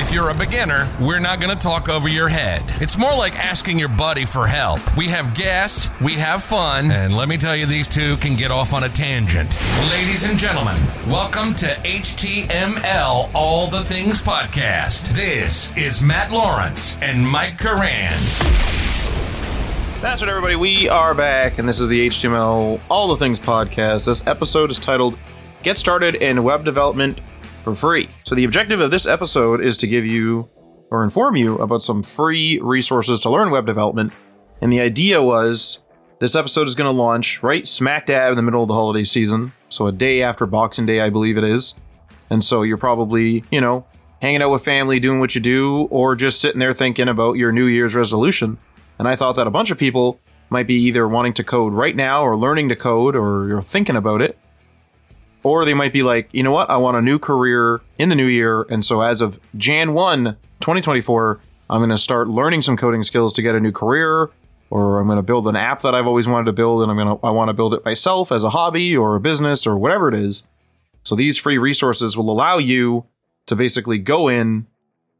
If you're a beginner, we're not going to talk over your head. It's more like asking your buddy for help. We have guests, we have fun, and let me tell you, these two can get off on a tangent. Ladies and gentlemen, welcome to HTML All the Things Podcast. This is Matt Lawrence and Mike Curran. That's right, everybody. We are back, and this is the HTML All the Things podcast. This episode is titled Get Started in Web Development for Free. So, the objective of this episode is to give you or inform you about some free resources to learn web development. And the idea was this episode is going to launch right smack dab in the middle of the holiday season. So, a day after Boxing Day, I believe it is. And so, you're probably, you know, hanging out with family, doing what you do, or just sitting there thinking about your New Year's resolution. And I thought that a bunch of people might be either wanting to code right now or learning to code or you're thinking about it. Or they might be like, you know what, I want a new career in the new year. And so as of Jan 1, 2024, I'm going to start learning some coding skills to get a new career. Or I'm going to build an app that I've always wanted to build and I'm going to, I want to build it myself as a hobby or a business or whatever it is. So these free resources will allow you to basically go in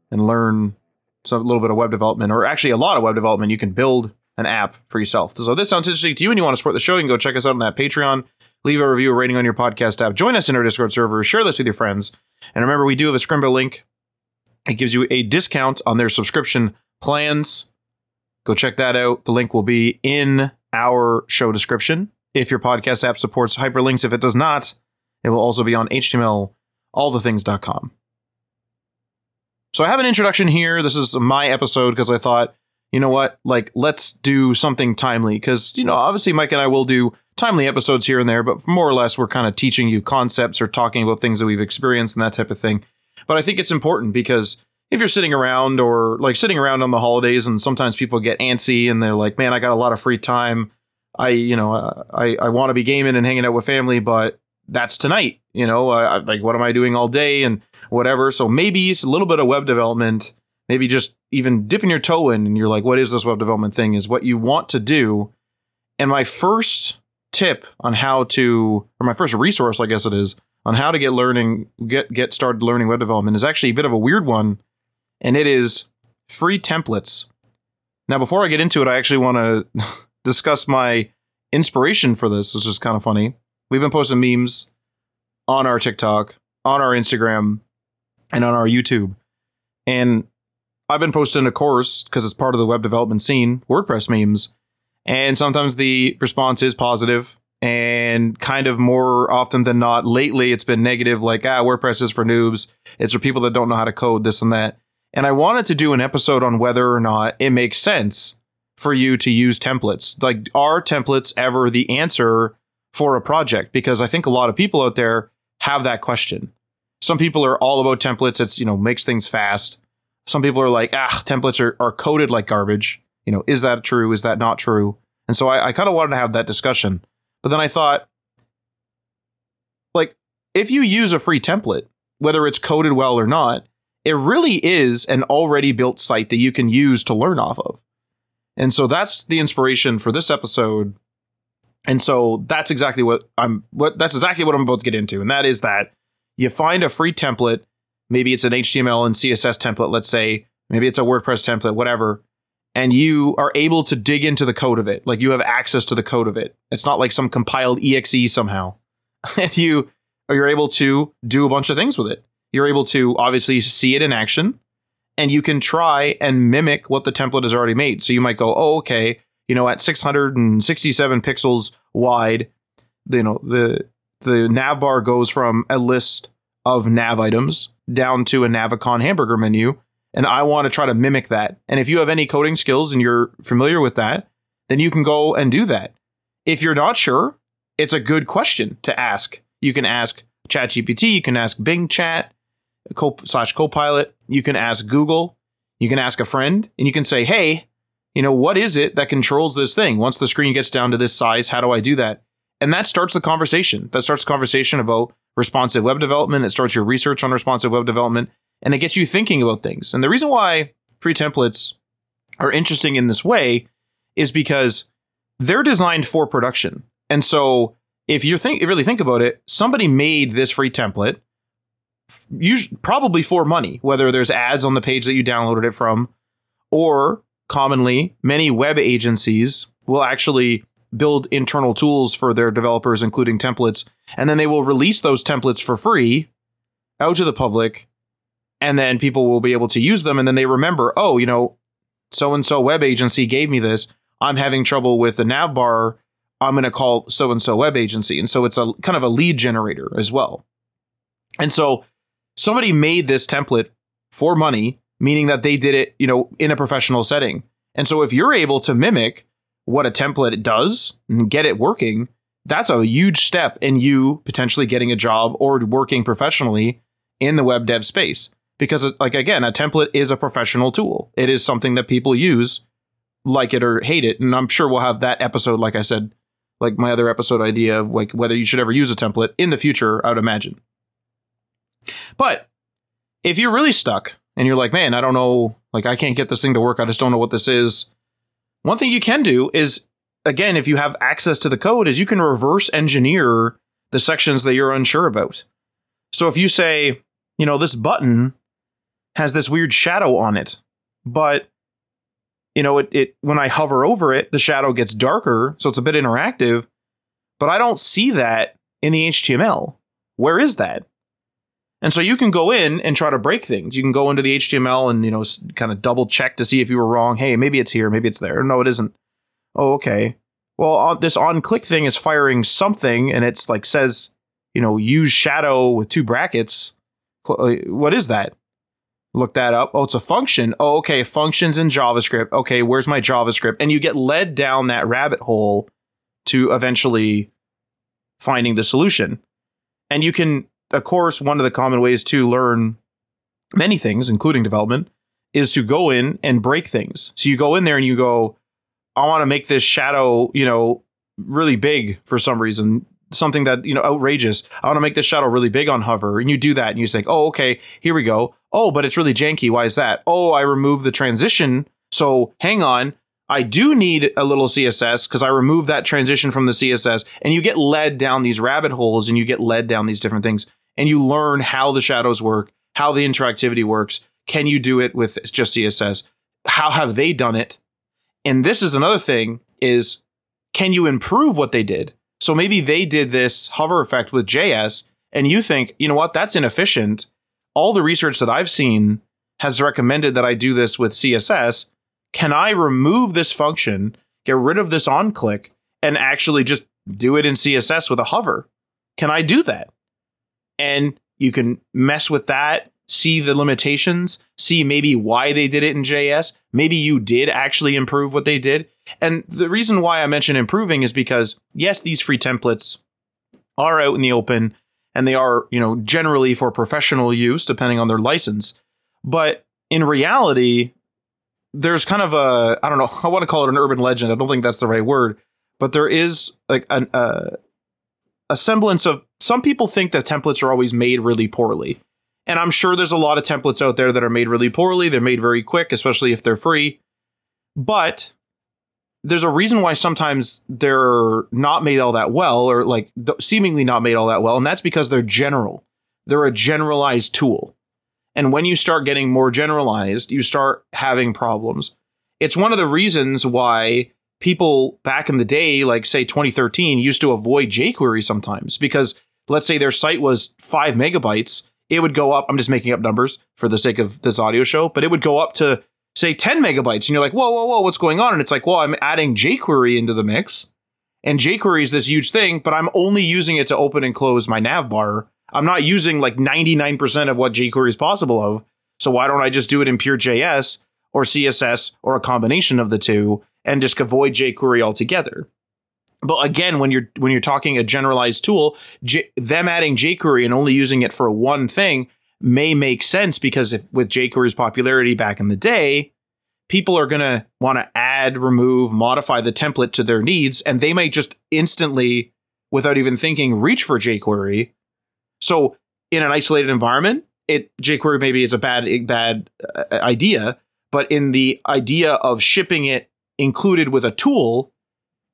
and learn so a little bit of web development, or actually a lot of web development, you can build an app for yourself. So this sounds interesting to you and you want to support the show, you can go check us out on that Patreon. Leave a review or rating on your podcast app. Join us in our Discord server. Share this with your friends. And remember, we do have a Scrimba link. It gives you a discount on their subscription plans. Go check that out. The link will be in our show description. If your podcast app supports hyperlinks, if it does not, it will also be on HTML, allthethings.com. So I have an introduction here. This is my episode because I thought, you know what, like let's do something timely because you know obviously Mike and I will do timely episodes here and there, but more or less we're kind of teaching you concepts or talking about things that we've experienced and that type of thing. But I think it's important because if you're sitting around or like sitting around on the holidays and sometimes people get antsy and they're like, man, I got a lot of free time. I, you know, I, I want to be gaming and hanging out with family, but that's tonight. You know, uh, like what am I doing all day and whatever. So maybe it's a little bit of web development. Maybe just even dipping your toe in and you're like, what is this web development thing? Is what you want to do. And my first tip on how to, or my first resource, I guess it is, on how to get learning, get get started learning web development is actually a bit of a weird one, and it is free templates. Now, before I get into it, I actually want to discuss my inspiration for this, which is kind of funny. We've been posting memes on our TikTok, on our Instagram, and on our YouTube. And I've been posting a course because it's part of the web development scene, WordPress memes. And sometimes the response is positive, and kind of more often than not, lately it's been negative, like, ah, WordPress is for noobs. It's for people that don't know how to code, this and that. And I wanted to do an episode on whether or not it makes sense for you to use templates. Like, are templates ever the answer for a project because I think a lot of people out there have that question. Some people are all about templates. It's, you know, makes things fast. Some people are like, ah, templates are, are coded like garbage. You know, is that true? Is that not true? And so I, I kind of wanted to have that discussion. But then I thought, like, if you use a free template, whether it's coded well or not, it really is an already built site that you can use to learn off of. And so that's the inspiration for this episode and so that's exactly what I'm what that's exactly what I'm about to get into. And that is that you find a free template, maybe it's an HTML and CSS template, let's say, maybe it's a WordPress template, whatever, and you are able to dig into the code of it. Like you have access to the code of it. It's not like some compiled exe somehow. and you you're able to do a bunch of things with it. You're able to obviously see it in action and you can try and mimic what the template has already made. So you might go, "Oh, okay, you know, at 667 pixels wide, you know, the the nav bar goes from a list of nav items down to a Navicon hamburger menu. And I want to try to mimic that. And if you have any coding skills and you're familiar with that, then you can go and do that. If you're not sure, it's a good question to ask. You can ask ChatGPT, you can ask Bing Chat slash Copilot, you can ask Google, you can ask a friend, and you can say, hey, you know, what is it that controls this thing? Once the screen gets down to this size, how do I do that? And that starts the conversation. That starts the conversation about responsive web development. It starts your research on responsive web development and it gets you thinking about things. And the reason why free templates are interesting in this way is because they're designed for production. And so if you think really think about it, somebody made this free template usually probably for money, whether there's ads on the page that you downloaded it from or commonly many web agencies will actually build internal tools for their developers including templates and then they will release those templates for free out to the public and then people will be able to use them and then they remember oh you know so and so web agency gave me this. I'm having trouble with the nav bar. I'm going to call so and so web agency. And so it's a kind of a lead generator as well. And so somebody made this template for money meaning that they did it you know in a professional setting. And so if you're able to mimic what a template does and get it working that's a huge step in you potentially getting a job or working professionally in the web dev space because uh, like again a template is a professional tool. It is something that people use like it or hate it. And i'm sure we'll have that episode like i said like my other episode idea of like whether you should ever use a template in the future i would imagine. But if you're really stuck and you're like man i don't know like i can't get this thing to work. I just don't know what this is one thing you can do is again if you have access to the code is you can reverse engineer the sections that you're unsure about. So if you say you know this button has this weird shadow on it. But you know, it, it when I hover over it, the shadow gets darker, so it's a bit interactive. But I don't see that in the HTML. Where is that? And so you can go in and try to break things. You can go into the HTML and you know kind of double check to see if you were wrong. Hey, maybe it's here, maybe it's there. No, it isn't. Oh, okay. Well, this on click thing is firing something, and it's like says, you know, use shadow with two brackets. Uh, what is that? Look that up. Oh, it's a function. Oh, okay. Functions in JavaScript. Okay, where's my JavaScript? And you get led down that rabbit hole to eventually finding the solution. And you can, of course, one of the common ways to learn many things, including development, is to go in and break things. So you go in there and you go, I want to make this shadow, you know, really big for some reason something that you know outrageous. I want to make this shadow really big on hover, and you do that, and you say, "Oh, okay, here we go." Oh, but it's really janky. Why is that? Oh, I removed the transition. So hang on, I do need a little CSS because I removed that transition from the CSS, and you get led down these rabbit holes, and you get led down these different things, and you learn how the shadows work, how the interactivity works. Can you do it with just CSS? How have they done it? And this is another thing: is can you improve what they did? So maybe they did this hover effect with JS, and you think, you know what, that's inefficient. All the research that I've seen has recommended that I do this with CSS. Can I remove this function, get rid of this on click, and actually just do it in CSS with a hover? Can I do that? And you can mess with that, see the limitations, see maybe why they did it in JS. Maybe you did actually improve what they did. And the reason why I mention improving is because, yes, these free templates are out in the open and they are, you know, generally for professional use, depending on their license. But in reality, there's kind of a, I don't know, I want to call it an urban legend. I don't think that's the right word, but there is like an, uh, a semblance of some people think that templates are always made really poorly. And I'm sure there's a lot of templates out there that are made really poorly. They're made very quick, especially if they're free. But there's a reason why sometimes they're not made all that well or like seemingly not made all that well and that's because they're general. They're a generalized tool. And when you start getting more generalized you start having problems. It's one of the reasons why people back in the day like say 2013 used to avoid jquery sometimes because let's say their site was 5 megabytes it would go up i'm just making up numbers for the sake of this audio show but it would go up to say 10 megabytes and you're like, whoa, whoa, whoa, what's going on? And it's like, well, I'm adding jQuery into the mix. And jQuery is this huge thing, but I'm only using it to open and close my nav bar. I'm not using like 99% of what jQuery is possible of. So why don't I just do it in pure JS or CSS or a combination of the two and just avoid jQuery altogether? But again, when you're when you're talking a generalized tool, J- them adding jQuery and only using it for one thing may make sense because if with jQuery's popularity back in the day, people are going to want to add, remove, modify the template to their needs, and they may just instantly without even thinking reach for jQuery. So in an isolated environment, it jQuery maybe is a bad bad uh, idea, but in the idea of shipping it included with a tool,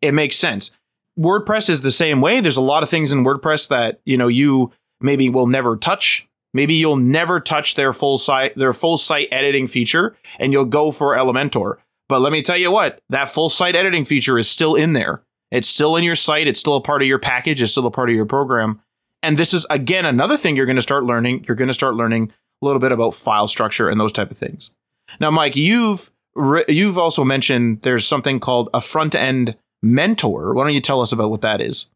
it makes sense. WordPress is the same way. There's a lot of things in WordPress that, you know, you maybe will never touch. Maybe you'll never touch their full site their full site editing feature and you'll go for Elementor. But let me tell you what, that full site editing feature is still in there. It's still in your site, it's still a part of your package, it's still a part of your program. And this is again another thing you're going to start learning. You're going to start learning a little bit about file structure and those type of things. Now, Mike, you've you've also mentioned there's something called a front end mentor. Why don't you tell us about what that is?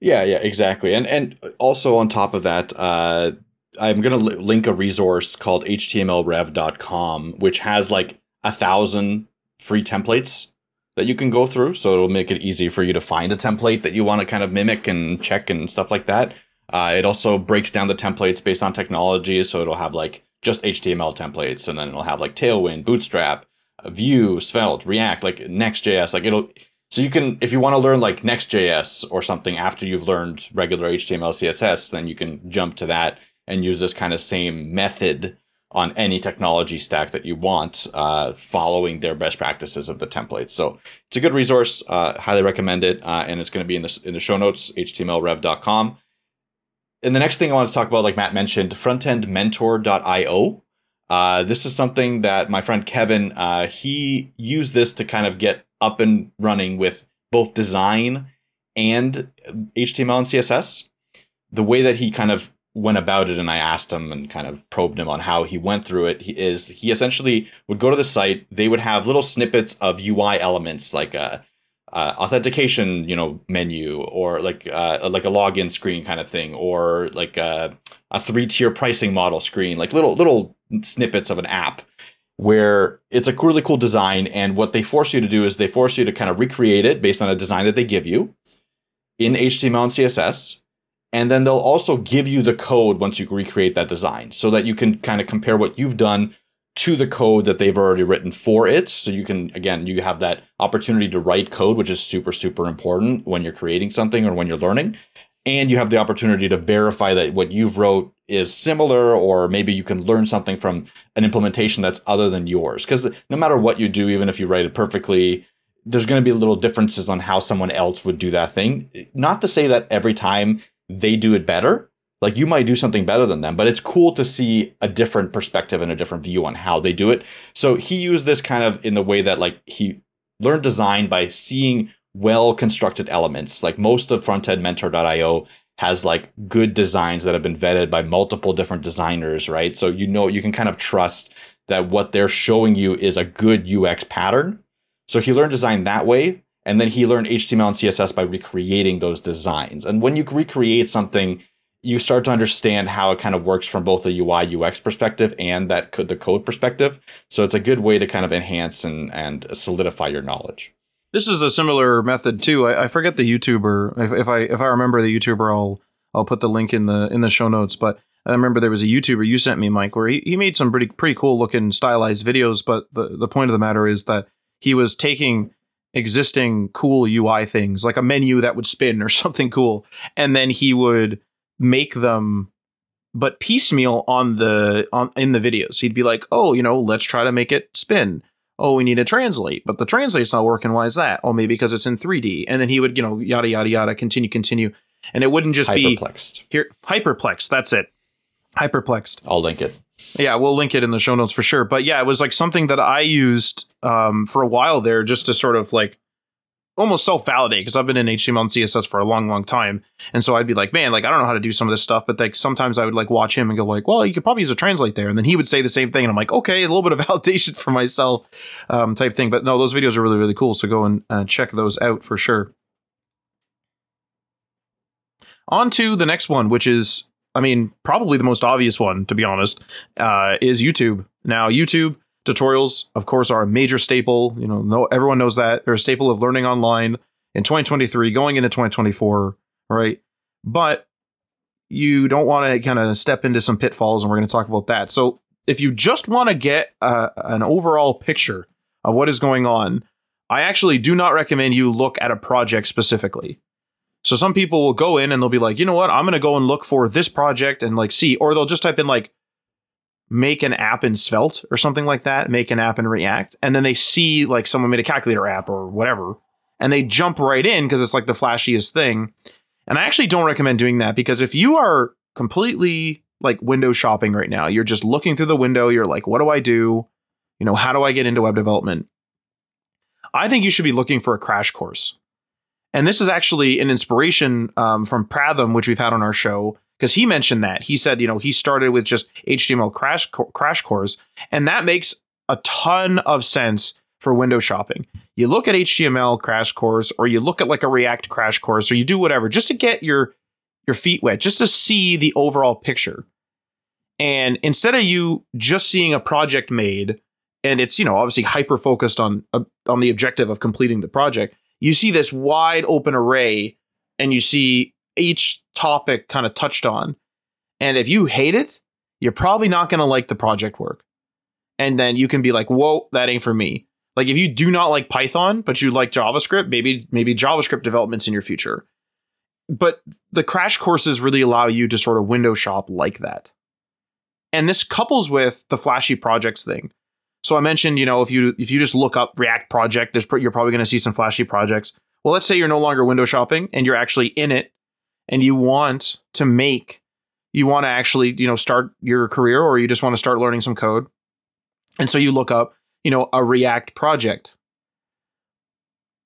Yeah, yeah, exactly. And and also on top of that, uh, I'm going to link a resource called htmlrev.com, which has like a thousand free templates that you can go through. So it'll make it easy for you to find a template that you want to kind of mimic and check and stuff like that. Uh, it also breaks down the templates based on technology. So it'll have like just HTML templates, and then it'll have like Tailwind, Bootstrap, Vue, Svelte, React, like Next.js. Like it'll so you can, if you want to learn like Next.js or something after you've learned regular HTML, CSS, then you can jump to that and use this kind of same method on any technology stack that you want, uh, following their best practices of the templates. So it's a good resource. Uh, highly recommend it. Uh, and it's going to be in the, in the show notes, htmlrev.com. And the next thing I want to talk about, like Matt mentioned, frontendmentor.io. Uh, this is something that my friend Kevin, uh, he used this to kind of get up and running with both design and HTML and CSS. The way that he kind of went about it and I asked him and kind of probed him on how he went through it he is he essentially would go to the site they would have little snippets of UI elements like a, a authentication you know menu or like uh, like a login screen kind of thing or like a, a three tier pricing model screen like little little snippets of an app where it's a really cool design. And what they force you to do is they force you to kind of recreate it based on a design that they give you in HTML and CSS. And then they'll also give you the code once you recreate that design so that you can kind of compare what you've done to the code that they've already written for it. So you can, again, you have that opportunity to write code, which is super, super important when you're creating something or when you're learning. And you have the opportunity to verify that what you've wrote is similar or maybe you can learn something from an implementation that's other than yours. Because no matter what you do even if you write it perfectly there's going to be little differences on how someone else would do that thing. Not to say that every time they do it better like you might do something better than them but it's cool to see a different perspective and a different view on how they do it so he used this kind of in the way that like he learned design by seeing well constructed elements. Like most of frontendmentor.io has like good designs that have been vetted by multiple different designers, right? So you know you can kind of trust that what they're showing you is a good UX pattern. So he learned design that way. And then he learned HTML and CSS by recreating those designs. And when you recreate something, you start to understand how it kind of works from both a UI UX perspective and that the code perspective. So it's a good way to kind of enhance and, and solidify your knowledge. This is a similar method too. I, I forget the YouTuber. If, if, I if I remember the YouTuber, I'll I'll put the link in the in the show notes. But I remember there was a YouTuber you sent me, Mike, where he, he made some pretty pretty cool looking stylized videos. But the the point of the matter is that he was taking existing cool UI things like a menu that would spin or something cool, and then he would make them but piecemeal on the on in the videos. He'd be like, "Oh, you know, let's try to make it spin." oh, we need to translate, but the translate's not working. Why is that? Oh, maybe because it's in 3D. And then he would, you know, yada, yada, yada, continue, continue. And it wouldn't just hyperplexed. be hyperplexed. here. Hyperplexed. That's it. Hyperplexed. I'll link it. Yeah, we'll link it in the show notes for sure. But yeah, it was like something that I used um, for a while there just to sort of like almost self validate because I've been in HTML and CSS for a long, long time. And so I'd be like, man, like I don't know how to do some of this stuff, but like sometimes I would like watch him and go like, well, you could probably use a translate there. And then he would say the same thing. And I'm like, okay, a little bit of validation for myself um, type thing. But no, those videos are really, really cool. So go and uh, check those out for sure. On to the next one, which is, I mean, probably the most obvious one, to be honest, uh, is YouTube. Now, YouTube Tutorials, of course, are a major staple. You know, no, everyone knows that they're a staple of learning online in 2023, going into 2024, right? But you don't want to kind of step into some pitfalls, and we're going to talk about that. So, if you just want to get uh, an overall picture of what is going on, I actually do not recommend you look at a project specifically. So some people will go in and they'll be like, you know what, I'm going to go and look for this project and like see, or they'll just type in like make an app in Svelte or something like that, make an app in React, and then they see like someone made a calculator app or whatever, and they jump right in because it's like the flashiest thing. And I actually don't recommend doing that because if you are completely like window shopping right now, you're just looking through the window, you're like, what do I do? You know, how do I get into web development? I think you should be looking for a crash course. And this is actually an inspiration um, from Pratham, which we've had on our show, because he mentioned that. He said, you know, he started with just HTML crash, crash course, and that makes a ton of sense for window shopping. You look at HTML crash course, or you look at like a React crash course, or you do whatever just to get your your feet wet, just to see the overall picture. And instead of you just seeing a project made, and it's you know obviously hyper focused on uh, on the objective of completing the project, you see this wide open array, and you see each topic kind of touched on. And if you hate it, you're probably not going to like the project work. And then you can be like, "Whoa, that ain't for me." Like if you do not like Python, but you like JavaScript, maybe maybe JavaScript developments in your future. But the crash courses really allow you to sort of window shop like that. And this couples with the flashy projects thing. So I mentioned, you know, if you if you just look up React project, there's you're probably going to see some flashy projects. Well, let's say you're no longer window shopping and you're actually in it and you want to make you want to actually, you know, start your career or you just want to start learning some code. And so you look up you know, a React project.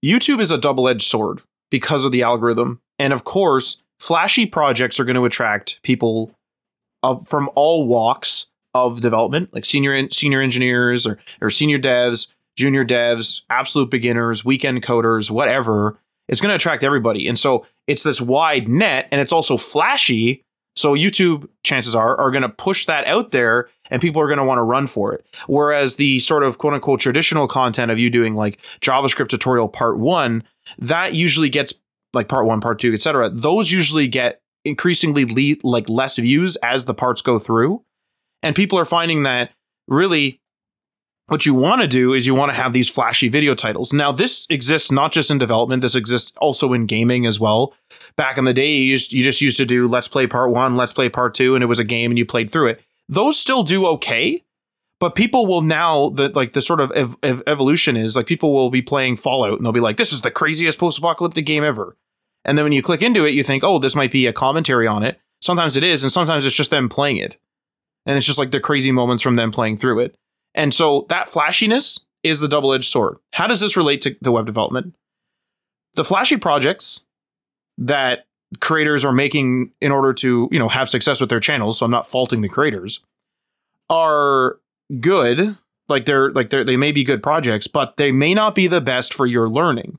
YouTube is a double edged sword because of the algorithm. And of course, flashy projects are going to attract people of, from all walks of development, like senior senior engineers or, or senior devs, junior devs, absolute beginners, weekend coders, whatever. It's going to attract everybody. And so it's this wide net and it's also flashy so YouTube, chances are, are going to push that out there and people are going to want to run for it. Whereas the sort of quote unquote traditional content of you doing like JavaScript tutorial part one, that usually gets like part one, part two, etc. Those usually get increasingly le- like less views as the parts go through. And people are finding that really what you want to do is you want to have these flashy video titles. Now, this exists not just in development, this exists also in gaming as well. Back in the day, you, used, you just used to do let's play part one, let's play part two, and it was a game and you played through it. Those still do okay, but people will now, the, like the sort of ev- ev- evolution is like people will be playing Fallout and they'll be like, this is the craziest post apocalyptic game ever. And then when you click into it, you think, oh, this might be a commentary on it. Sometimes it is, and sometimes it's just them playing it. And it's just like the crazy moments from them playing through it. And so that flashiness is the double edged sword. How does this relate to, to web development? The flashy projects that creators are making in order to, you know, have success with their channels, so I'm not faulting the creators, are good. Like they're like they're, they may be good projects, but they may not be the best for your learning.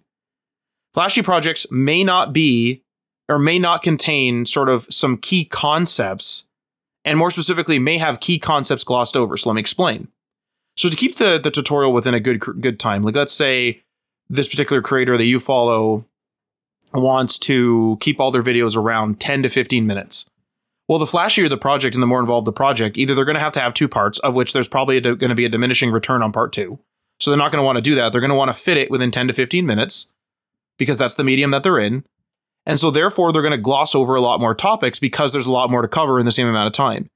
Flashy projects may not be or may not contain sort of some key concepts and more specifically may have key concepts glossed over. So let me explain. So to keep the the tutorial within a good good time, like let's say this particular creator that you follow wants to keep all their videos around 10 to 15 minutes. Well, the flashier the project and the more involved the project, either they're going to have to have two parts, of which there's probably going to be a diminishing return on part two. So they're not going to want to do that. They're going to want to fit it within 10 to 15 minutes because that's the medium that they're in. And so therefore, they're going to gloss over a lot more topics because there's a lot more to cover in the same amount of time.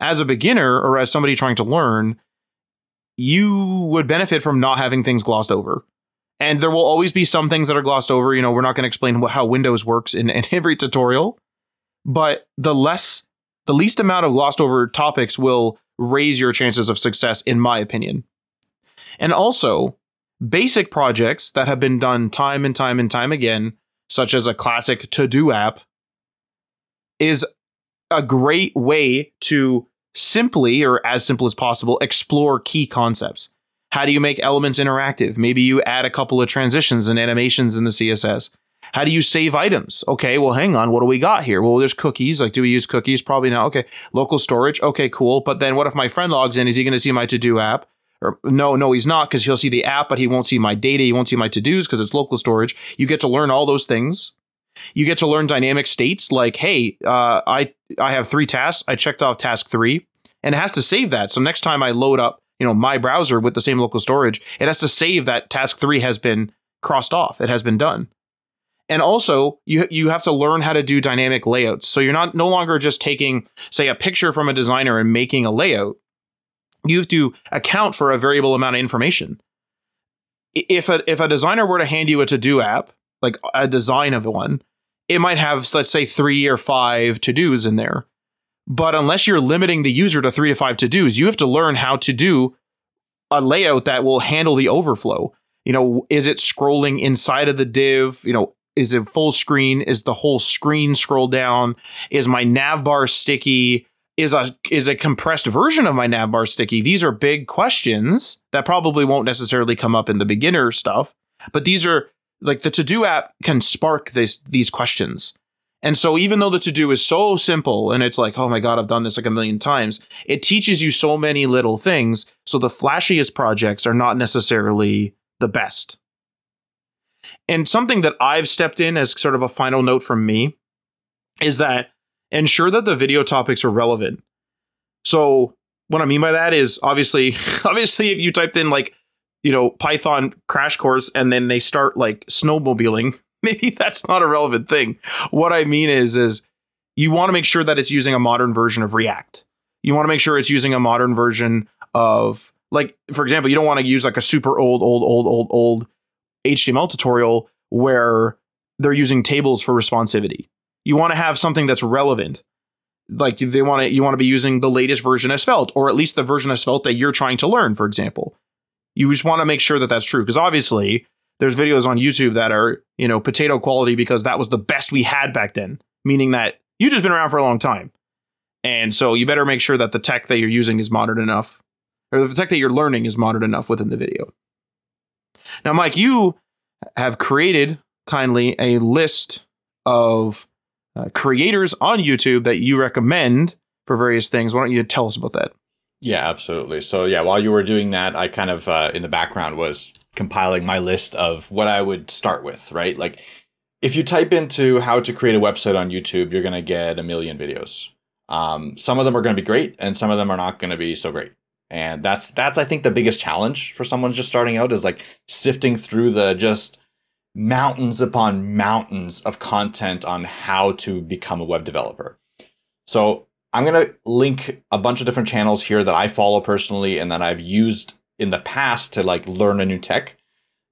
As a beginner or as somebody trying to learn, you would benefit from not having things glossed over. And there will always be some things that are glossed over. You know, we're not going to explain how Windows works in, in every tutorial, but the less, the least amount of glossed over topics will raise your chances of success, in my opinion. And also, basic projects that have been done time and time and time again, such as a classic to do app, is a great way to simply, or as simple as possible, explore key concepts. How do you make elements interactive? Maybe you add a couple of transitions and animations in the CSS. How do you save items? Okay, well, hang on. What do we got here? Well, there's cookies. Like, do we use cookies? Probably not. Okay, local storage. Okay, cool. But then what if my friend logs in? Is he going to see my to do app? Or no, no, he's not because he'll see the app, but he won't see my data. He won't see my to dos because it's local storage. You get to learn all those things. You get to learn dynamic states like, hey, uh, I I have three tasks. I checked off task three, and it has to save that. So next time I load up, you know, my browser with the same local storage, it has to save that task three has been crossed off. It has been done. And also, you you have to learn how to do dynamic layouts. So you're not no longer just taking, say, a picture from a designer and making a layout. You have to account for a variable amount of information. If a if a designer were to hand you a to do app, like a design of one, it might have let's say three or five to dos in there. But unless you're limiting the user to three to five to dos, you have to learn how to do a layout that will handle the overflow. You know, is it scrolling inside of the div? You know, is it full screen? Is the whole screen scrolled down? Is my nav bar sticky? Is a is a compressed version of my nav bar sticky? These are big questions that probably won't necessarily come up in the beginner stuff, but these are like the to do app can spark this these questions. And so even though the to do is so simple and it's like, oh my God, I've done this like a million times, it teaches you so many little things. So the flashiest projects are not necessarily the best. And something that I've stepped in as sort of a final note from me is that ensure that the video topics are relevant. So what I mean by that is obviously, obviously, if you typed in like, you know, Python crash course and then they start like snowmobiling, maybe that's not a relevant thing. What I mean is, is you want to make sure that it's using a modern version of React. You want to make sure it's using a modern version of, like, for example, you don't want to use like a super old, old, old, old, old HTML tutorial where they're using tables for responsivity. You want to have something that's relevant. Like they want to, you want to be using the latest version of Svelte, or at least the version of Svelte that you're trying to learn, for example. You just want to make sure that that's true because obviously there's videos on YouTube that are, you know, potato quality because that was the best we had back then, meaning that you've just been around for a long time. And so you better make sure that the tech that you're using is modern enough, or the tech that you're learning is modern enough within the video. Now, Mike, you have created kindly a list of uh, creators on YouTube that you recommend for various things. Why don't you tell us about that? Yeah, absolutely. So, yeah, while you were doing that, I kind of uh, in the background was compiling my list of what I would start with, right? Like if you type into how to create a website on YouTube, you're going to get a million videos. Um, some of them are going to be great and some of them are not going to be so great. And that's that's I think the biggest challenge for someone just starting out is like sifting through the just mountains upon mountains of content on how to become a web developer. So, I'm going to link a bunch of different channels here that I follow personally and that I've used in the past to like learn a new tech.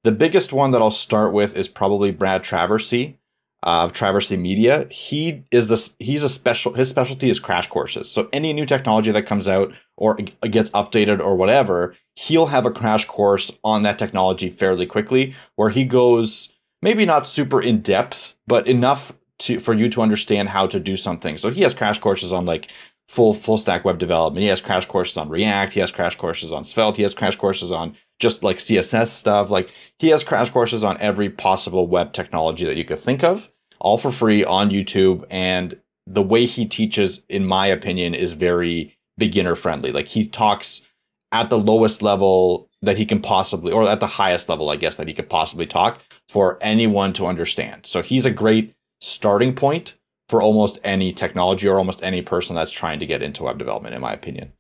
The biggest one that I'll start with is probably Brad Traversy uh, of Traversy Media. He is this. He's a special. His specialty is crash courses. So any new technology that comes out or gets updated or whatever, he'll have a crash course on that technology fairly quickly, where he goes maybe not super in depth, but enough to for you to understand how to do something. So he has crash courses on like full full stack web development. He has crash courses on React. He has crash courses on Svelte. He has crash courses on just like CSS stuff. Like he has crash courses on every possible web technology that you could think of, all for free on YouTube. And the way he teaches, in my opinion, is very beginner friendly. Like he talks at the lowest level that he can possibly, or at the highest level, I guess, that he could possibly talk for anyone to understand. So he's a great starting point for almost any technology or almost any person that's trying to get into web development, in my opinion.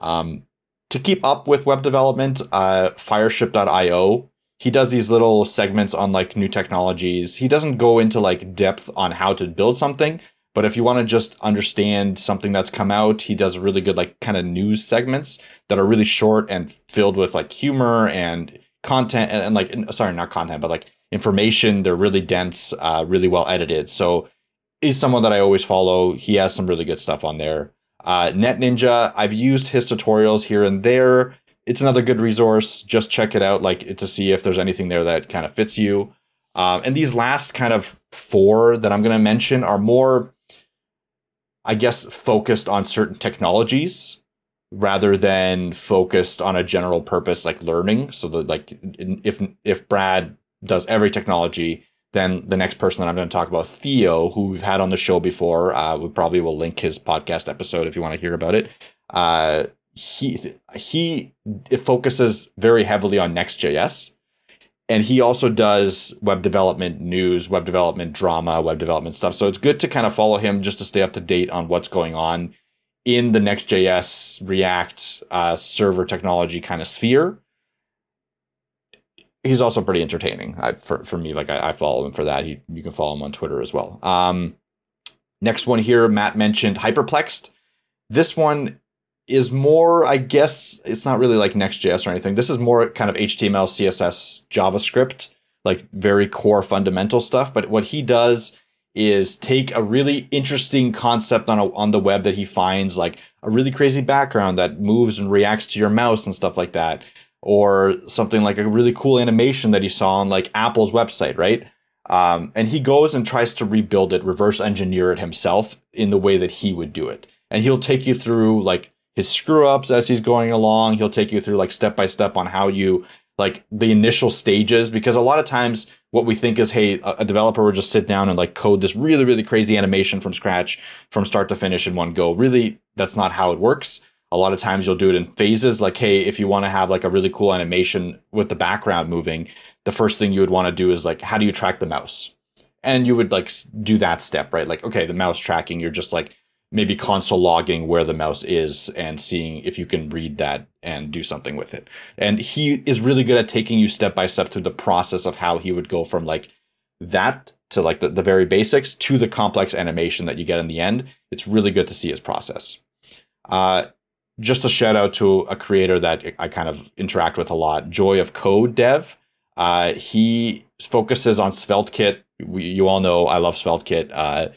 Um, to keep up with web development, uh, Fireship.io, he does these little segments on like new technologies. He doesn't go into like depth on how to build something, but if you want to just understand something that's come out, he does really good like kind of news segments that are really short and filled with like humor and content and, and like sorry, not content, but like information. They're really dense, uh, really well edited. So he's someone that I always follow. He has some really good stuff on there. Uh, Net Ninja, I've used his tutorials here and there. It's another good resource. Just check it out, like to see if there's anything there that kind of fits you. Um, and these last kind of four that I'm going to mention are more, I guess, focused on certain technologies rather than focused on a general purpose like learning. So that like if if Brad does every technology, then the next person that I'm going to talk about, Theo, who we've had on the show before, uh, we probably will link his podcast episode if you want to hear about it. Uh, he he focuses very heavily on Next.js, and he also does web development news, web development drama, web development stuff. So it's good to kind of follow him just to stay up to date on what's going on in the Next.js React uh, server technology kind of sphere he's also pretty entertaining I, for, for me. Like I, I follow him for that. He, you can follow him on Twitter as well. Um, next one here, Matt mentioned Hyperplexed. This one is more, I guess, it's not really like Next.js or anything. This is more kind of HTML, CSS, JavaScript, like very core fundamental stuff. But what he does is take a really interesting concept on a, on the web that he finds, like a really crazy background that moves and reacts to your mouse and stuff like that, or something like a really cool animation that he saw on like Apple's website, right? Um, and he goes and tries to rebuild it, reverse engineer it himself in the way that he would do it. And he'll take you through like his screw ups as he's going along. He'll take you through like step by step on how you like the initial stages because a lot of times what we think is hey a developer would just sit down and like code this really really crazy animation from scratch from start to finish in one go really that's not how it works a lot of times you'll do it in phases like hey if you want to have like a really cool animation with the background moving the first thing you would want to do is like how do you track the mouse and you would like do that step right like okay the mouse tracking you're just like maybe console logging where the mouse is and seeing if you can read that and do something with it. And he is really good at taking you step by step through the process of how he would go from like that to like the, the very basics to the complex animation that you get in the end. It's really good to see his process. Uh, just a shout out to a creator that I kind of interact with a lot, Joy of Code Dev. Uh, he focuses on SvelteKit. We, you all know I love SvelteKit. Uh,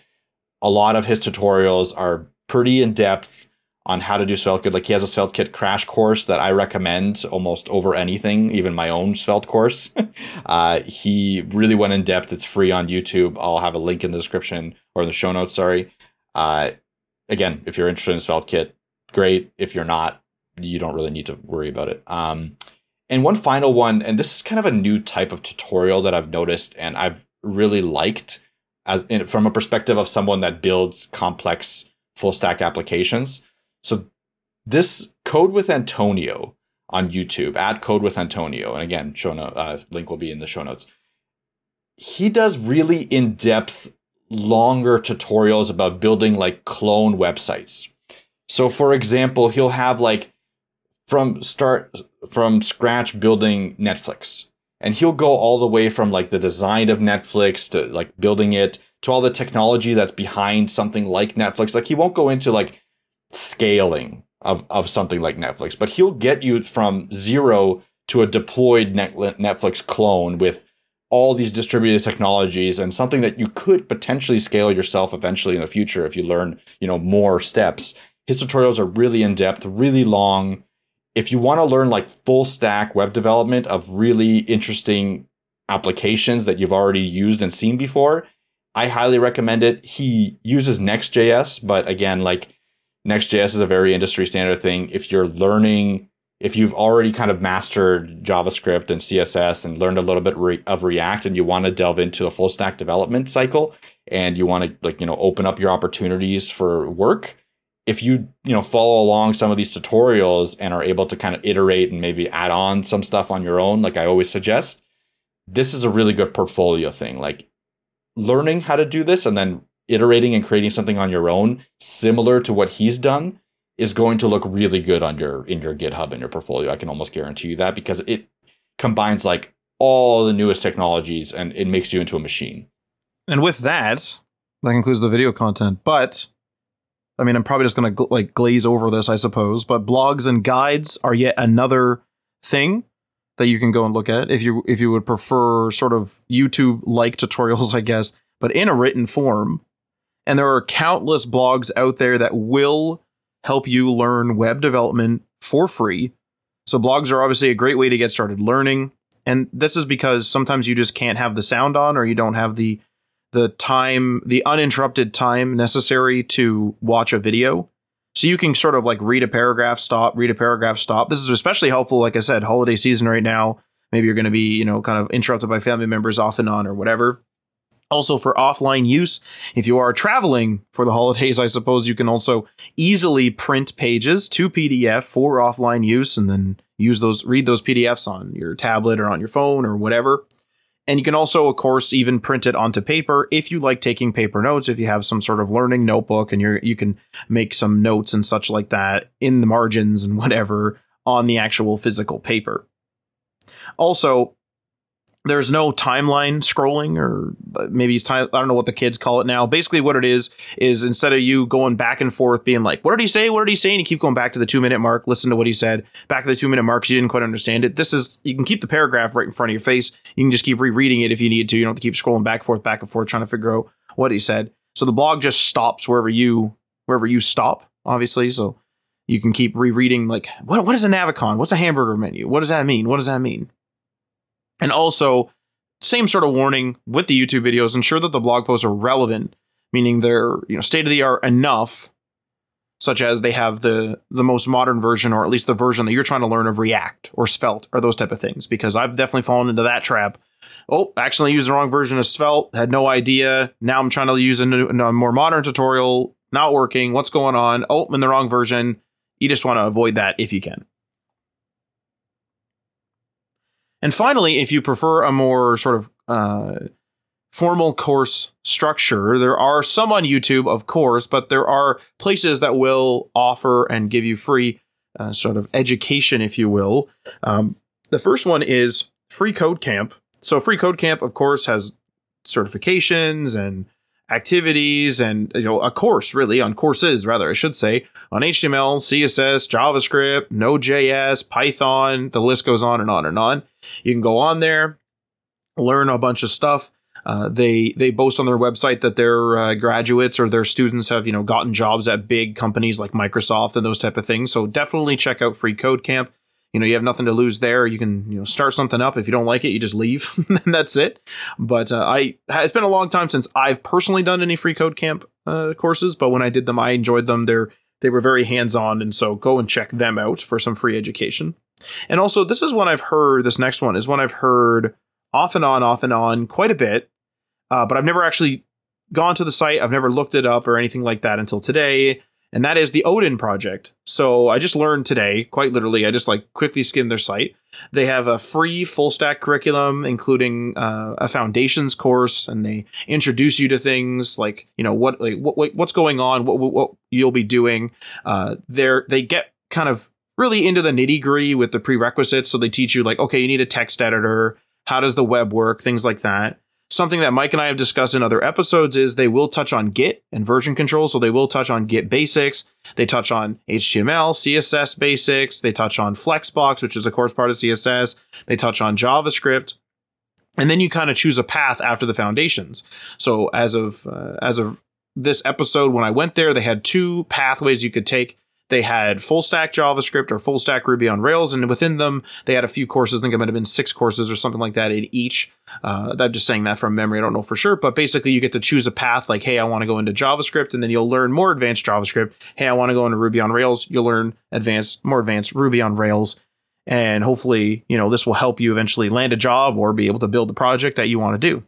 a lot of his tutorials are pretty in depth on how to do SvelteKit. Like he has a SvelteKit crash course that I recommend almost over anything, even my own Svelte course. uh, he really went in depth. It's free on YouTube. I'll have a link in the description or in the show notes. Sorry. Uh, again, if you're interested in SvelteKit, great. If you're not, you don't really need to worry about it. Um, and one final one, and this is kind of a new type of tutorial that I've noticed and I've really liked as in, from a perspective of someone that builds complex full stack applications. So this code with Antonio on YouTube at code with Antonio, and again, show note uh, link will be in the show notes. He does really in depth, longer tutorials about building like clone websites. So, for example, he'll have like from start from scratch building Netflix and he'll go all the way from like the design of Netflix to like building it to all the technology that's behind something like Netflix. Like he won't go into like scaling of, of something like Netflix, but he'll get you from zero to a deployed Netflix clone with all these distributed technologies and something that you could potentially scale yourself eventually in the future if you learn, you know, more steps. His tutorials are really in depth, really long if you want to learn like full stack web development of really interesting applications that you've already used and seen before, I highly recommend it. He uses Next.js, but again, like Next.js is a very industry standard thing. If you're learning, if you've already kind of mastered JavaScript and CSS and learned a little bit re- of React and you want to delve into a full stack development cycle and you want to like, you know, open up your opportunities for work, if you you know follow along some of these tutorials and are able to kind of iterate and maybe add on some stuff on your own like i always suggest this is a really good portfolio thing. Like learning how to do this and then iterating and creating something on your own similar to what he's done is going to look really good on your in your github and your portfolio. I can almost guarantee you that because it combines like all the newest technologies and it makes you into a machine. And with that that concludes the video content. But I mean, I'm probably just going to gl- like glaze over this, I suppose, but blogs and guides are yet another thing that you can go and look at if you if you would prefer sort of YouTube like tutorials, I guess, but in a written form. And there are countless blogs out there that will help you learn web development for free. So blogs are obviously a great way to get started learning. And this is because sometimes you just can't have the sound on or you don't have the the time, the uninterrupted time necessary to watch a video. So you can sort of like read a paragraph, stop, read a paragraph, stop. This is especially helpful, like I said, holiday season right now. Maybe you're going to be, you know, kind of interrupted by family members off and on or whatever. Also, for offline use, if you are traveling for the holidays, I suppose you can also easily print pages to PDF for offline use and then use those, read those PDFs on your tablet or on your phone or whatever. And you can also, of course, even print it onto paper if you like taking paper notes. If you have some sort of learning notebook and you're, you can make some notes and such like that in the margins and whatever on the actual physical paper. Also, there's no timeline scrolling or uh, maybe it's time i don't know what the kids call it now. Basically what it is is instead of you going back and forth being like what did he say? What did he say? and you keep going back to the two minute mark listen to what he said back to the two minute mark because you didn't quite understand it. This is you can keep the paragraph right in front of your face. You can just keep rereading it if you need to. You don't have to keep scrolling back and forth back and forth trying to figure out what he said. So the blog just stops wherever you wherever you stop obviously. So you can keep rereading like what what is a navicon? What's a hamburger menu? What does that mean? What does that mean and also, same sort of warning with the YouTube videos, ensure that the blog posts are relevant, meaning they're you know state of the art enough, such as they have the the most modern version, or at least the version that you're trying to learn of React or Svelte or those type of things. Because I've definitely fallen into that trap. Oh, accidentally used the wrong version of Svelte, had no idea. Now I'm trying to use a, new, a more modern tutorial, not working. What's going on? Oh, I'm in the wrong version. You just want to avoid that if you can. And finally, if you prefer a more sort of uh, formal course structure, there are some on YouTube, of course, but there are places that will offer and give you free uh, sort of education, if you will. Um, the first one is Free Code Camp. So, Free Code Camp, of course, has certifications and activities and you know a course really on courses rather I should say on HTML, CSS, JavaScript, Node.js, Python, the list goes on and on and on. You can go on there, learn a bunch of stuff. Uh, they they boast on their website that their uh, graduates or their students have you know gotten jobs at big companies like Microsoft and those type of things. So definitely check out Free Code Camp you know you have nothing to lose there. You can you know start something up. If you don't like it you just leave. And that's it. But uh, i it's been a long time since i've personally done any free code camp uh, courses but when i did them i enjoyed them. They're they were very hands-on and so go and check them out for some free education. And also this is one i've heard this next one is one i've heard off and on off and on quite a bit uh, but i've never actually gone to the site. I've never looked it up or anything like that until today and that is the Odin project. So I just learned today, quite literally, I just like quickly skimmed their site. They have a free full stack curriculum, including uh, a foundations course, and they introduce you to things like you know what like what, what's going on, what, what you'll be doing. Uh, they they get kind of really into the nitty gritty with the prerequisites. So they teach you like, okay, you need a text editor. How does the web work? Things like that. Something that Mike and I have discussed in other episodes is they will touch on Git and version control. So they will touch on Git basics. They touch on HTML, CSS basics. They touch on Flexbox, which is of course part of CSS. They touch on JavaScript. And then you kind of choose a path after the foundations. So as of uh, as of this episode, when I went there, they had two pathways you could take they had full stack JavaScript or full stack Ruby on Rails, and within them, they had a few courses. I think it might have been six courses or something like that in each. Uh, I'm just saying that from memory. I don't know for sure, but basically, you get to choose a path like, hey, I want to go into JavaScript, and then you'll learn more advanced JavaScript. Hey, I want to go into Ruby on Rails. You'll learn advanced, more advanced Ruby on Rails. And hopefully, you know, this will help you eventually land a job or be able to build the project that you want to do.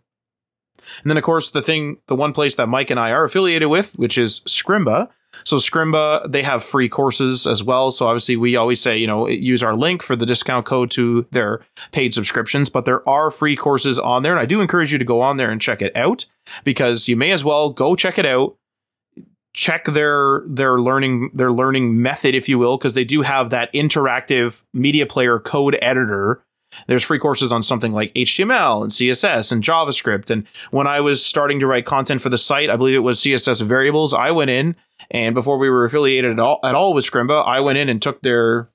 And then, of course, the thing, the one place that Mike and I are affiliated with, which is Scrimba, so Scrimba, they have free courses as well. So obviously we always say, you know, use our link for the discount code to their paid subscriptions, but there are free courses on there. And I do encourage you to go on there and check it out because you may as well go check it out. Check their their learning their learning method, if you will, because they do have that interactive media player code editor there's free courses on something like HTML and CSS and JavaScript. And when I was starting to write content for the site, I believe it was CSS variables, I went in and before we were affiliated at all, at all with Scrimba, I went in and took their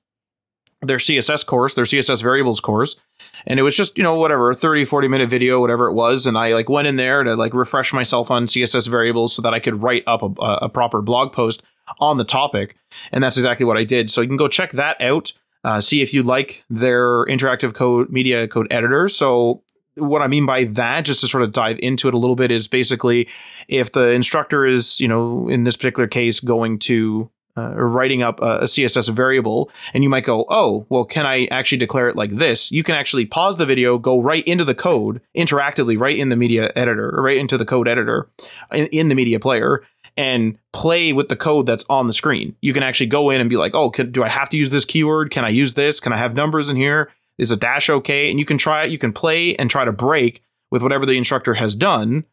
their CSS course, their CSS variables course. And it was just, you know, whatever, 30, 40 minute video, whatever it was. And I like went in there to like refresh myself on CSS variables so that I could write up a, a proper blog post on the topic. And that's exactly what I did. So you can go check that out. Uh, see if you like their interactive code media code editor. So what I mean by that, just to sort of dive into it a little bit, is basically if the instructor is, you know, in this particular case, going to uh, writing up a, a, CSS variable, and you might go, oh, well, can I actually declare it like this? You can actually pause the video, go right into the code interactively, right in the media editor, right into the code editor in, in the media player, and play with the code that's on the screen. You can actually go in and be like, oh, do I have to use this keyword? Can I use this? Can I have numbers in here? Is a dash okay? And you can try it, you can play and try to break with whatever the instructor has done.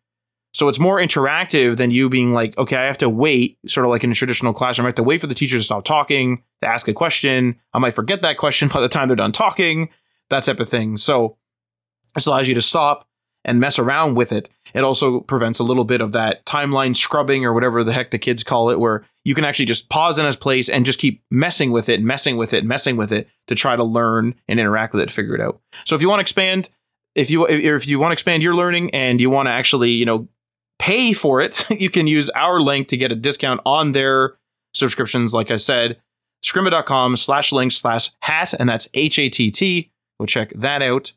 So it's more interactive than you being like, okay, I have to wait, sort of like in a traditional classroom. I have to wait for the teacher to stop talking, to ask a question. I might forget that question by the time they're done talking, that type of thing. So This allows you to stop and mess around with it. It also prevents a little bit of that timeline scrubbing or whatever the heck the kids call it, where you can actually just pause in a place and just keep messing with it, messing with it, messing with it to try to learn and interact with it, figure it out. So if you want to expand, if you if you want to expand your learning and you want to actually you know pay for it, you can use our link to get a discount on their subscriptions. Like I said, scrimba.com slash link slash hat, and that's H A T T. Go check that out.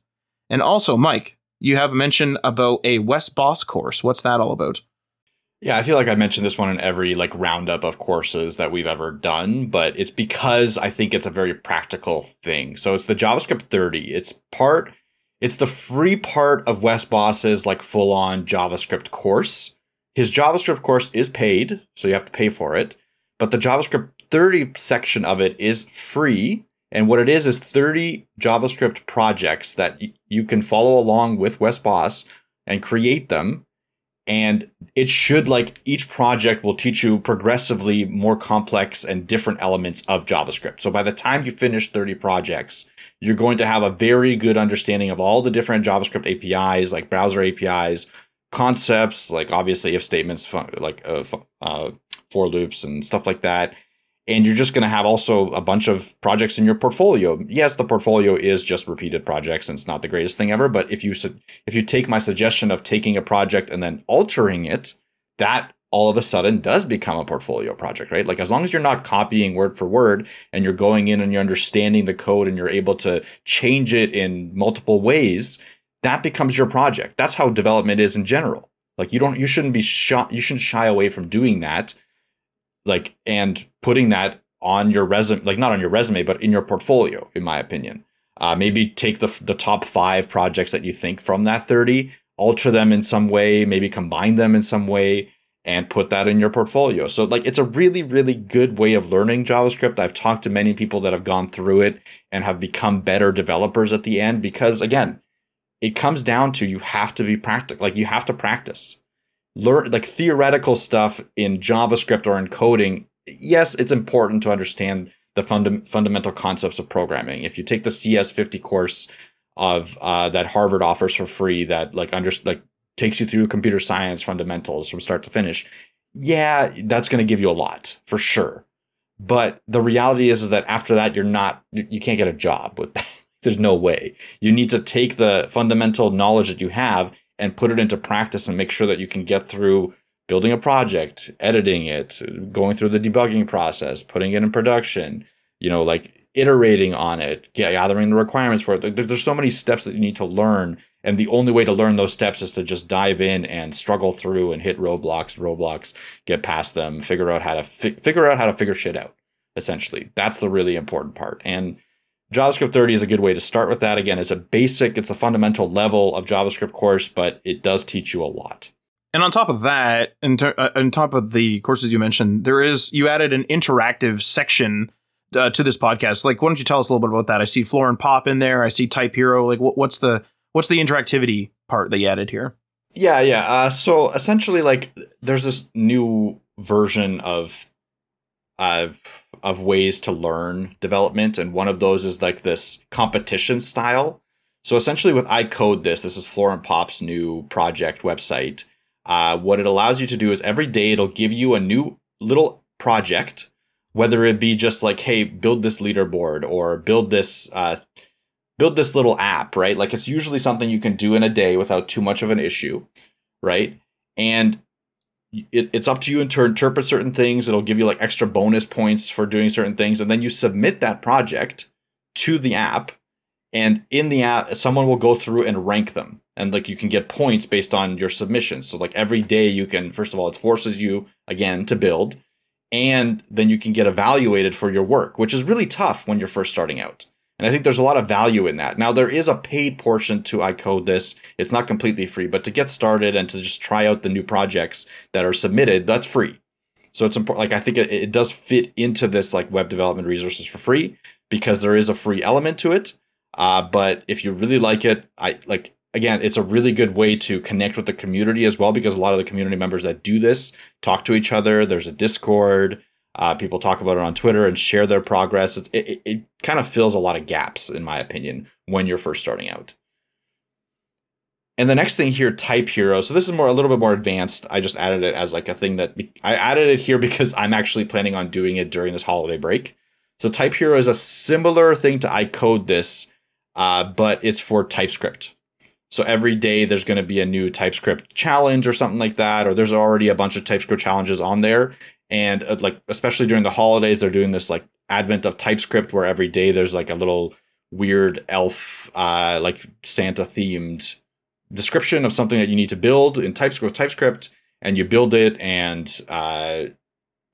And also, Mike, you have mentioned about a Wes Bos course. What's that all about? Yeah, I feel like I mentioned this one in every like roundup of courses that we've ever done, but it's because I think it's a very practical thing. So it's the JavaScript 30. It's part it's the free part of Wes Bos's like full on JavaScript course. His JavaScript course is paid, so you have to pay for it, but the JavaScript 30 section of it is free and what it is is 30 JavaScript projects that y- you can follow along with Wes Bos and create them. And it should like each project will teach you progressively more complex and different elements of JavaScript. So by the time you finish 30 projects, you're going to have a very good understanding of all the different JavaScript APIs, like browser APIs, concepts, like obviously if statements, like uh, uh, for loops and stuff like that and you're just going to have also a bunch of projects in your portfolio. Yes, the portfolio is just repeated projects and it's not the greatest thing ever, but if you if you take my suggestion of taking a project and then altering it, that all of a sudden does become a portfolio project, right? Like as long as you're not copying word for word and you're going in and you're understanding the code and you're able to change it in multiple ways, that becomes your project. That's how development is in general. Like you don't you shouldn't be shot you shouldn't shy away from doing that like and putting that on your resume like not on your resume but in your portfolio in my opinion. Uh, maybe take the, the top five projects that you think from that 30 alter them in some way maybe combine them in some way and put that in your portfolio. So like it's a really really good way of learning javascript. I've talked to many people that have gone through it and have become better developers at the end because again it comes down to you have to be practical like you have to practice learn like theoretical stuff in JavaScript or in coding, yes, it's important to understand the funda- fundamental concepts of programming. If you take the CS50 course of uh, that Harvard offers for free, that like under like takes you through computer science fundamentals from start to finish, yeah, that's going to give you a lot for sure. But the reality is, is that after that, you're not, you can't get a job with that. There's no way. You need to take the fundamental knowledge that you have and put it into practice and make sure that you can get through building a project, editing it, going through the debugging process, putting it in production, you know, like iterating on it, gathering the requirements for it. There's so many steps that you need to learn. And the only way to learn those steps is to just dive in and struggle through and hit roadblocks, roadblocks, get past them, figure out how to fi- figure out how to figure shit out. Essentially, that's the really important part. And JavaScript 30 is a good way to start with that. Again, it's a basic, it's a fundamental level of JavaScript course, but it does teach you a lot. And on top of that, and ter- uh, on top of the courses you mentioned, there is you added an interactive section uh, to this podcast. Like, why don't you tell us a little bit about that? I see Florin Pop in there. I see Type Hero. Like, what, what's the what's the interactivity part that you added here? Yeah, yeah. Uh, so essentially, like, there's this new version of uh, of ways to learn development, and one of those is like this competition style. So essentially, with I Code This, this is Florin Pop's new project website. Uh, what it allows you to do is every day it'll give you a new little project, whether it be just like, hey, build this leaderboard or build this uh, build this little app, right? Like it's usually something you can do in a day without too much of an issue, right? And it, it's up to you to interpret certain things. It'll give you like extra bonus points for doing certain things. And then you submit that project to the app. And in the app, someone will go through and rank them. And like you can get points based on your submissions. So like every day you can, first of all, it forces you again to build. And then you can get evaluated for your work, which is really tough when you're first starting out. And I think there's a lot of value in that. Now, there is a paid portion to I Code This. It's not completely free, but to get started and to just try out the new projects that are submitted, that's free. So it's important. Like, I think it, it does fit into this like web development resources for free because there is a free element to it. Uh, but if you really like it, I like, again, it's a really good way to connect with the community as well because a lot of the community members that do this talk to each other. There's a Discord. Uh, people talk about it on Twitter and share their progress. It, it, it kind of fills a lot of gaps, in my opinion, when you're first starting out. And the next thing here, Type Hero. So this is more a little bit more advanced. I just added it as like a thing that I added it here because I'm actually planning on doing it during this holiday break. So Type Hero is a similar thing to I Code This, uh, but it's for TypeScript. So every day there's going to be a new TypeScript challenge or something like that, or there's already a bunch of TypeScript challenges on there. And uh, like especially during the holidays, they're doing this like advent of TypeScript where every day there's like a little weird elf, uh, like Santa themed description of something that you need to build in TypeScript, TypeScript, and you build it, and uh,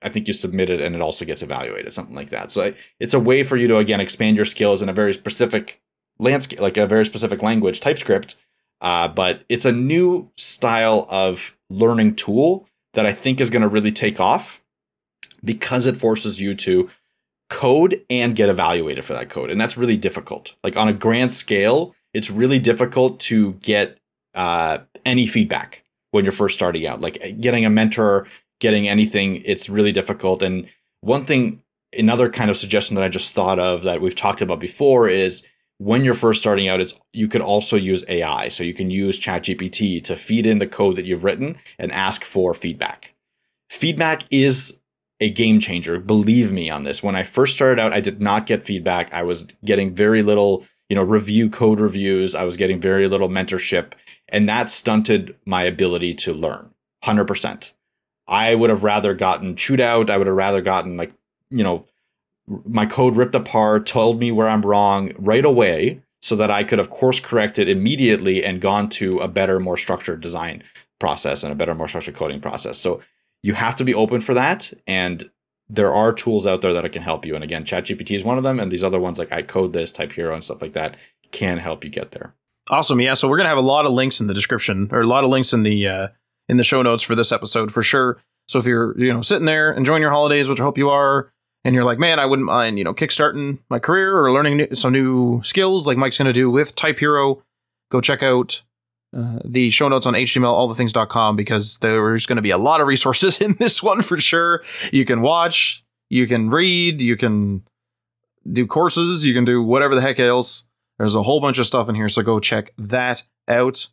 I think you submit it, and it also gets evaluated, something like that. So it's a way for you to again expand your skills in a very specific landscape, like a very specific language, TypeScript. Uh, but it's a new style of learning tool that I think is going to really take off because it forces you to code and get evaluated for that code. And that's really difficult. Like on a grand scale, it's really difficult to get uh, any feedback when you're first starting out. Like getting a mentor, getting anything, it's really difficult. And one thing, another kind of suggestion that I just thought of that we've talked about before is when you're first starting out, it's you could also use AI. So you can use ChatGPT to feed in the code that you've written and ask for feedback. Feedback is a game changer. Believe me on this. When I first started out, I did not get feedback. I was getting very little, you know, review code reviews. I was getting very little mentorship, and that stunted my ability to learn 100%. I would have rather gotten chewed out. I would have rather gotten like, you know, my code ripped apart, told me where I'm wrong right away so that I could have course corrected immediately and gone to a better, more structured design process and a better, more structured coding process. So you have to be open for that. And there are tools out there that can help you. And again, ChatGPT is one of them. And these other ones like I code this, type hero and stuff like that can help you get there. Awesome. Yeah. So we're gonna have a lot of links in the description or a lot of links in the uh in the show notes for this episode for sure. So if you're, you know, sitting there enjoying your holidays, which I hope you are, and you're like, man, I wouldn't mind, you know, kickstarting my career or learning some new skills like Mike's going to do with Type Hero, go check out uh, the show notes on htmlallthethings.com because there's going to be a lot of resources in this one for sure. You can watch, you can read, you can do courses, you can do whatever the heck else. There's a whole bunch of stuff in here, so go check that out.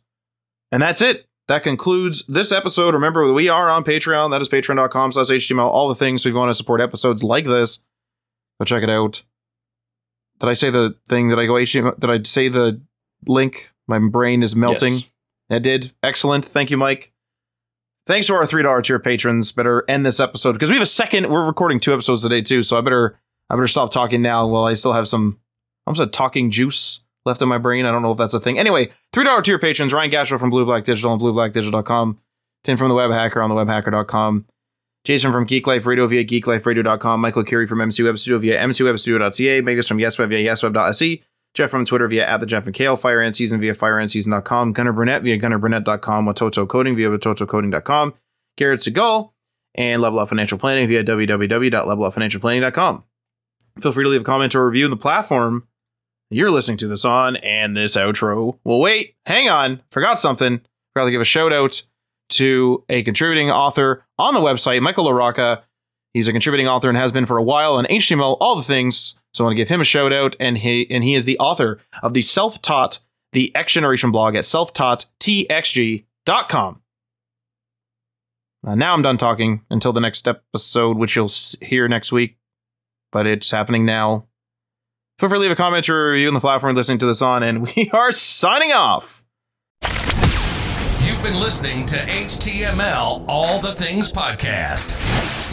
And that's it. That concludes this episode. Remember, we are on Patreon. That is patreon.com slash HTML. All the things. So if you want to support episodes like this, go check it out. Did I say the thing? Did I go HTML? Did I say the link? My brain is melting. Yes. I did. Excellent. Thank you, Mike. Thanks to our three dollar tier patrons. Better end this episode because we have a second. We're recording two episodes today too, so I better I better stop talking now while I still have some. I'm just talking juice left in my brain. I don't know if that's a thing. Anyway, three dollar tier patrons: Ryan Gastro from Blue Black Digital and BlueBlackDigital.com, Tim from the Web Hacker on the WebHacker.com, Jason from Geek Life Radio via GeekLifeRadio.com, Michael Curie from MC Web Studio via MCWebStudio.ca, Megas from YesWeb via YesWeb.se. Jeff from Twitter via at the Jeff and Kale, Fire and Season via fireandseason.com, Gunnar Burnett via GunnarBurnett.com, Watoto Coding via WatotoCoding.com, Garrett Segal, and Level Up Financial Planning via www.levelupfinancialplanning.com. Feel free to leave a comment or review on the platform you're listening to this on and this outro. Well, wait, hang on. Forgot something. Forgot to give a shout out to a contributing author on the website, Michael LaRocca. He's a contributing author and has been for a while on HTML, all the things. So I want to give him a shout out. And he and he is the author of the self-taught, the X Generation blog at selftaughttxg.com. Uh, now I'm done talking until the next episode, which you'll hear next week. But it's happening now. Feel free to leave a comment or review on the platform listening to this on, and we are signing off. You've been listening to HTML All the Things Podcast.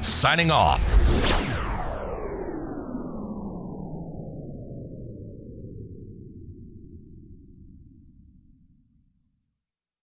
signing off.